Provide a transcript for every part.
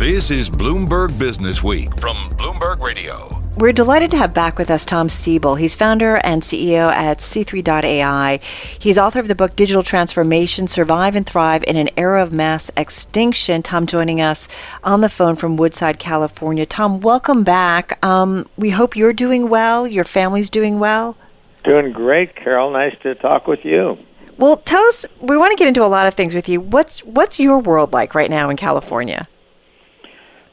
This is Bloomberg Business Week from Bloomberg Radio. We're delighted to have back with us Tom Siebel. He's founder and CEO at C3.ai. He's author of the book Digital Transformation Survive and Thrive in an Era of Mass Extinction. Tom joining us on the phone from Woodside, California. Tom, welcome back. Um, we hope you're doing well, your family's doing well. Doing great, Carol. Nice to talk with you. Well, tell us. We want to get into a lot of things with you. What's what's your world like right now in California?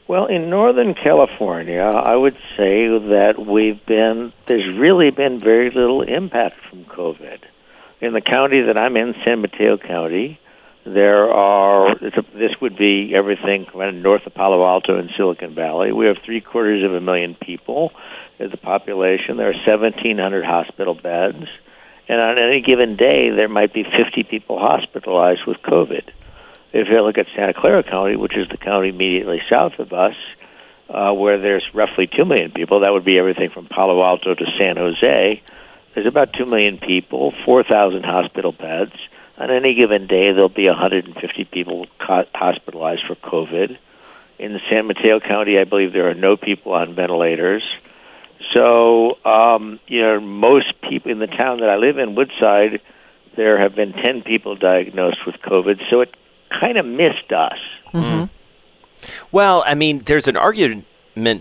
Well, in Northern California, I would say that we've been there's really been very little impact from COVID. In the county that I'm in, San Mateo County, there are this would be everything north of Palo Alto and Silicon Valley. We have three quarters of a million people as a population. There are 1,700 hospital beds. And on any given day, there might be 50 people hospitalized with COVID. If you look at Santa Clara County, which is the county immediately south of us, uh, where there's roughly 2 million people, that would be everything from Palo Alto to San Jose. There's about 2 million people, 4,000 hospital beds. On any given day, there'll be 150 people hospitalized for COVID. In San Mateo County, I believe there are no people on ventilators. So, um, you know, most people in the town that I live in, Woodside, there have been 10 people diagnosed with COVID. So it kind of missed us. Mm-hmm. Well, I mean, there's an argument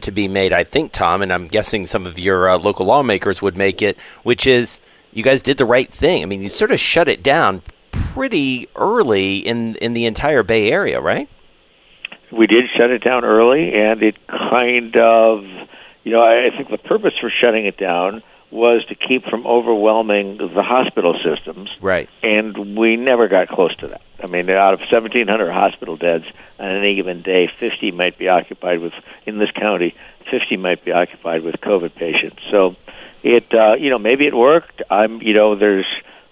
to be made, I think, Tom, and I'm guessing some of your uh, local lawmakers would make it, which is you guys did the right thing. I mean, you sort of shut it down pretty early in in the entire Bay Area, right? We did shut it down early, and it kind of you know, I, I think the purpose for shutting it down was to keep from overwhelming the hospital systems. Right. And we never got close to that. I mean, out of 1,700 hospital beds on any given day, 50 might be occupied with, in this county, 50 might be occupied with COVID patients. So it, uh, you know, maybe it worked. I'm, you know, there's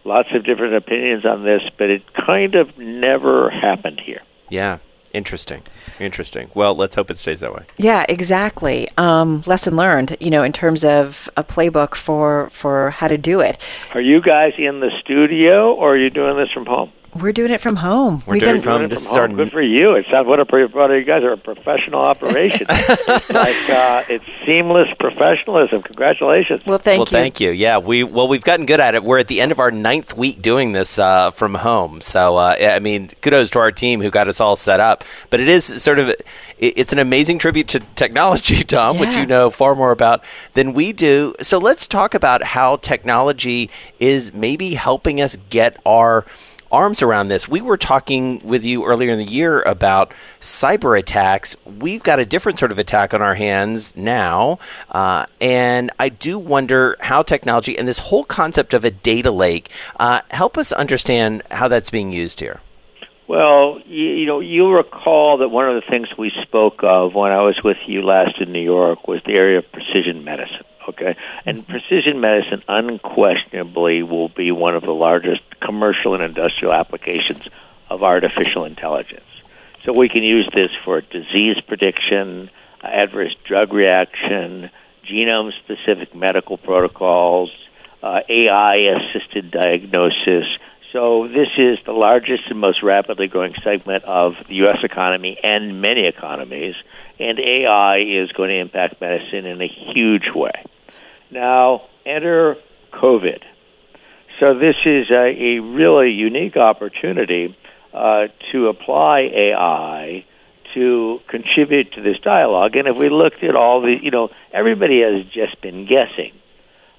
lots of different opinions on this, but it kind of never happened here. Yeah. Interesting. Interesting. Well, let's hope it stays that way. Yeah, exactly. Um, lesson learned, you know, in terms of a playbook for, for how to do it. Are you guys in the studio or are you doing this from home? We're doing it from home. We're We've doing, been, from, doing this from home. Good for you. It sounds what a brother. you guys are a professional operation. it's like uh, it's seamless professionalism. Congratulations. Well, thank you. well, you. thank you. Yeah, we well we've gotten good at it. We're at the end of our ninth week doing this uh, from home. So uh, I mean, kudos to our team who got us all set up. But it is sort of it's an amazing tribute to technology, Tom, yeah. which you know far more about than we do. So let's talk about how technology is maybe helping us get our arms around this. We were talking with you earlier in the year about cyber attacks. We've got a different sort of attack on our hands now. Uh, and I do wonder how technology and this whole concept of a data lake uh, help us understand how that's being used here. Well, you, you know, you'll recall that one of the things we spoke of when I was with you last in New York was the area of precision medicine. Okay, and precision medicine unquestionably will be one of the largest commercial and industrial applications of artificial intelligence. So we can use this for disease prediction, adverse drug reaction, genome specific medical protocols, uh, AI assisted diagnosis. So this is the largest and most rapidly growing segment of the U.S. economy and many economies, and AI is going to impact medicine in a huge way. Now, enter COVID. So, this is a, a really unique opportunity uh, to apply AI to contribute to this dialogue. And if we looked at all the, you know, everybody has just been guessing.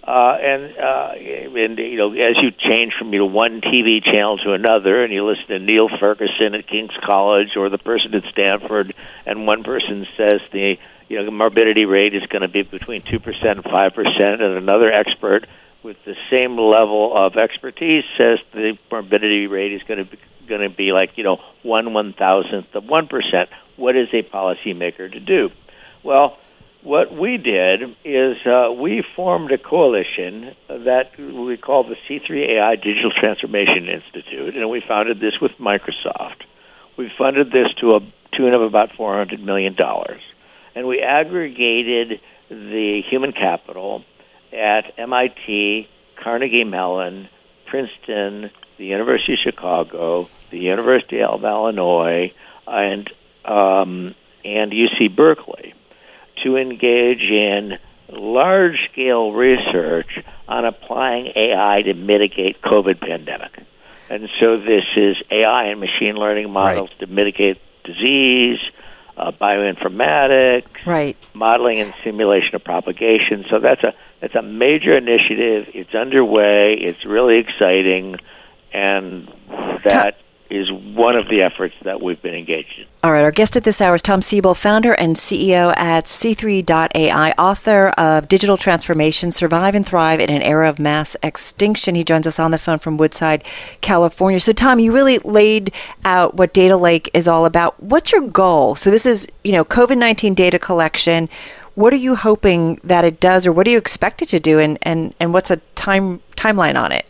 Uh, and uh, and you know, as you change from you know one TV channel to another, and you listen to Neil Ferguson at King's College or the person at Stanford, and one person says the you know, the morbidity rate is going to be between 2% and 5%, and another expert with the same level of expertise says the morbidity rate is going to be going to be like you know one one thousandth of one percent. What is a policymaker to do? Well, what we did is uh, we formed a coalition that we call the C3.ai Digital Transformation Institute, and we founded this with Microsoft. We funded this to a tune of about four hundred million dollars and we aggregated the human capital at MIT, Carnegie Mellon, Princeton, the University of Chicago, the University of Illinois, and um, and UC Berkeley to engage in large scale research on applying AI to mitigate COVID pandemic. And so this is AI and machine learning models right. to mitigate disease, uh, bioinformatics, right. modeling and simulation of propagation. So that's a that's a major initiative. It's underway. It's really exciting, and that is one of the efforts that we've been engaged in. All right, our guest at this hour is Tom Siebel, founder and CEO at C3.ai, author of Digital Transformation Survive and Thrive in an Era of Mass Extinction. He joins us on the phone from Woodside, California. So, Tom, you really laid out what Data Lake is all about. What's your goal? So, this is, you know, COVID 19 data collection. What are you hoping that it does, or what do you expect it to do, and, and, and what's a time timeline on it?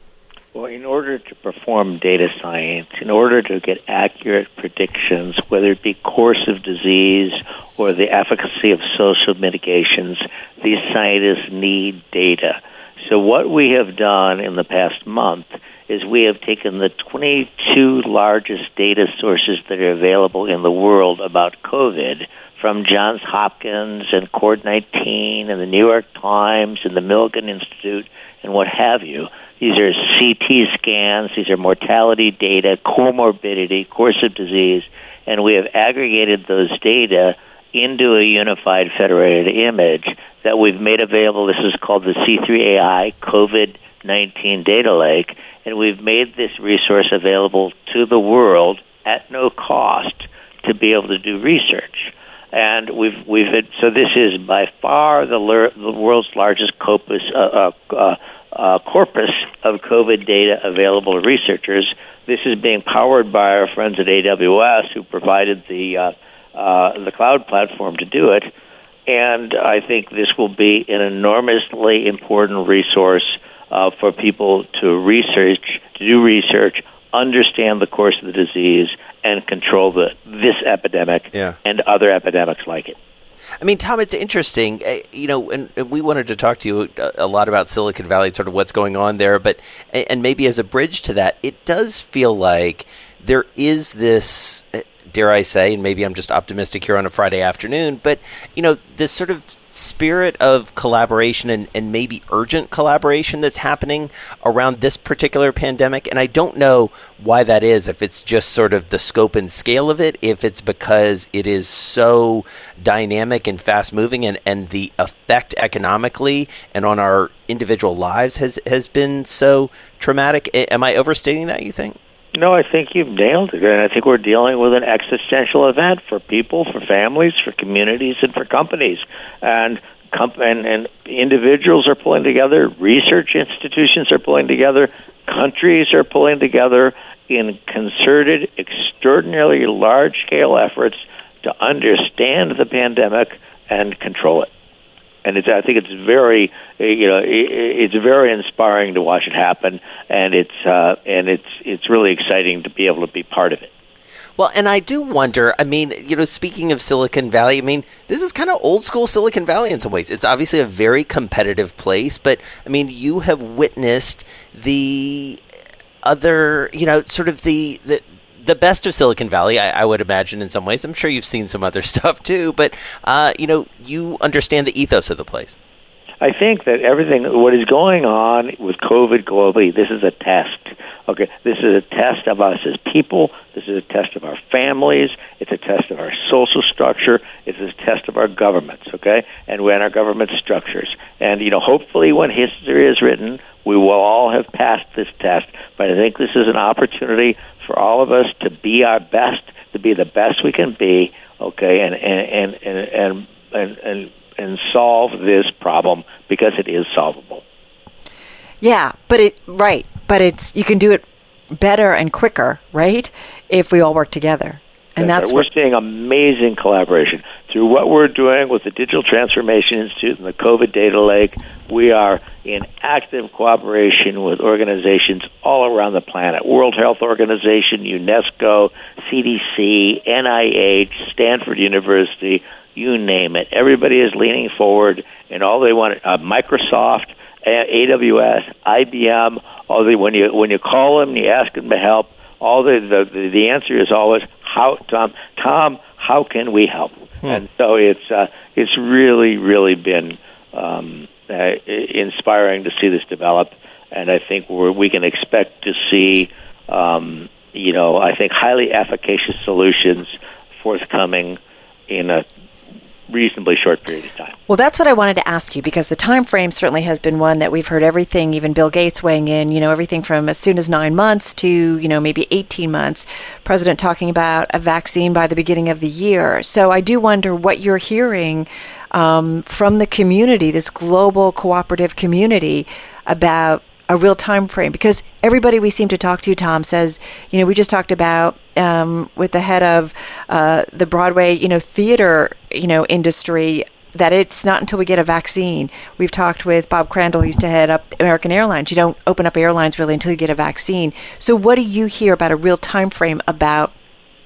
Well, in order to perform data science, in order to get accurate predictions, whether it be course of disease or the efficacy of social mitigations, these scientists need data. So, what we have done in the past month is we have taken the 22 largest data sources that are available in the world about COVID from Johns Hopkins and Cord 19 and the New York Times and the Milken Institute and what have you these are CT scans, these are mortality data, comorbidity, course of disease, and we have aggregated those data into a unified federated image that we've made available. This is called the C3.ai COVID 19 Data Lake, and we've made this resource available to the world at no cost to be able to do research. And we've we've had, so this is by far the, the world's largest corpus uh, uh, uh, uh, corpus of COVID data available to researchers. This is being powered by our friends at AWS, who provided the uh, uh, the cloud platform to do it. And I think this will be an enormously important resource for people to research, to do research, understand the course of the disease, and control the this epidemic yeah. and other epidemics like it. I mean, Tom, it's interesting. Uh, you know, and, and, we wanted to talk to you a, a, lot about Silicon Valley, sort of what's going on there. But and maybe as a bridge to that, it does feel like there is this. Uh, dare I say, and maybe I'm just optimistic here on a Friday afternoon, but you know, this sort of spirit of collaboration and, and maybe urgent collaboration that's happening around this particular pandemic. And I don't know why that is, if it's just sort of the scope and scale of it, if it's because it is so dynamic and fast moving and, and the effect economically and on our individual lives has, has been so traumatic. Am I overstating that, you think? No, I think you've nailed it. And I think we're dealing with an existential event for people, for families, for communities, and for companies. And and, and individuals are pulling together, research institutions are pulling together, countries are pulling together in concerted, extraordinarily large scale efforts to understand the pandemic and control it and it's I think it's very eh, you know eh, eh, it's very inspiring to watch it happen, and it's uh, and it's it's really exciting to be able to be part of it. Well, and I do wonder. I mean, you know, speaking of Silicon Valley, I mean, this is kind of old school Silicon Valley in some ways. It's obviously a very competitive place, but I mean, you have witnessed the other, you know, sort of the the the best of Silicon Valley, I, I, would imagine in some ways. I'm sure you've seen some other stuff too, but uh, you know, you understand the ethos of the place. I think that everything, what is going on with COVID globally, this is a test. Okay, this is a test of us as people. This is a test of our families. It's a test of our social structure. It's a test of our governments. Okay, and when our government structures, and you know, hopefully, when history is written, we will all have passed this test. But I think this is an opportunity for all of us to be our best, to be the best we can be, okay, and and and and and and, and solve this problem because it is solvable. Yeah, but it right, but it's you can do it better and quicker, right? If we all work together. And that's, that's we're seeing amazing collaboration through what we're doing with the Digital Transformation Institute and the COVID Data Lake. We are in active cooperation with organizations all around the planet: World Health Organization, UNESCO, CDC, NIH, Stanford University. You name it. Everybody is leaning forward, and all they want uh, Microsoft. AWS, IBM, all the when you when you call them, you ask them to help. All the the the answer is always how Tom Tom how can we help? And so it's uh, it's really really been um, uh, inspiring to see this develop, and I think we're, we can expect to see. Um, you know, I think highly efficacious solutions forthcoming in a reasonably short period of time. Well, that's what I wanted to ask you because the time frame certainly has been one that we've heard everything, even Bill Gates weighing in, you know, everything from as soon as nine months to, you know, maybe 18 months. President talking about a vaccine by the beginning of the year. So I do wonder what you're hearing um, from the community, this global cooperative community, about a real time frame because everybody we seem to talk to, Tom says, you know, we just talked about um, with the head of uh, the Broadway, you know, theater, you know, industry that it's not until we get a vaccine. We've talked with Bob Crandall, who used to head up American Airlines. You don't open up airlines really until you get a vaccine. So, what do you hear about a real time frame about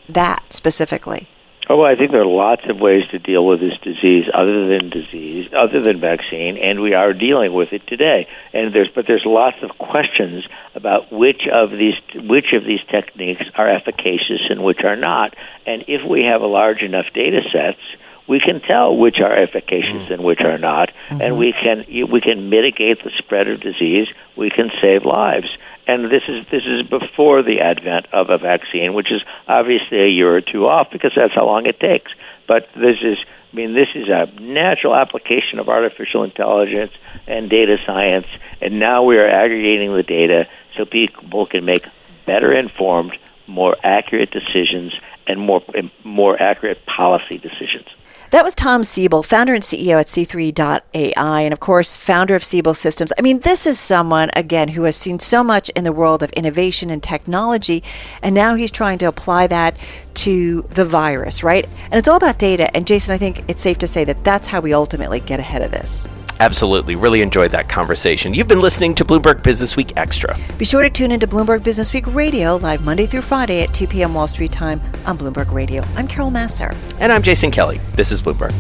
that specifically? Oh, well, I think there are lots of ways to deal with this disease other than disease, other than vaccine, and we are dealing with it today. And there's, but there's lots of questions about which of these which of these techniques are efficacious and which are not. And if we have a large enough data sets, we can tell which are efficacious mm. and which are not, mm-hmm. and we can we can mitigate the spread of disease. We can save lives and this is this is before the advent of a vaccine, which is obviously a year or two off because that's how long it takes. But this is, I mean, this is a natural application of artificial intelligence and data science, and now we are aggregating the data so people can make better informed, more accurate decisions, and more more accurate policy decisions. That was Tom Siebel, founder and CEO at C3.ai, and of course, founder of Siebel Systems. I mean, this is someone, again, who has seen so much in the world of innovation and technology, and now he's trying to apply that to the virus, right? And it's all about data. And Jason, I think it's safe to say that that's how we ultimately get ahead of this. Absolutely. Really enjoyed that conversation. You've been listening to Bloomberg Business Week Extra. Be sure to tune into Bloomberg Business Week Radio live Monday through Friday at 2 p.m. Wall Street time on Bloomberg Radio. I'm Carol Massar. And I'm Jason Kelly. This is Bloomberg.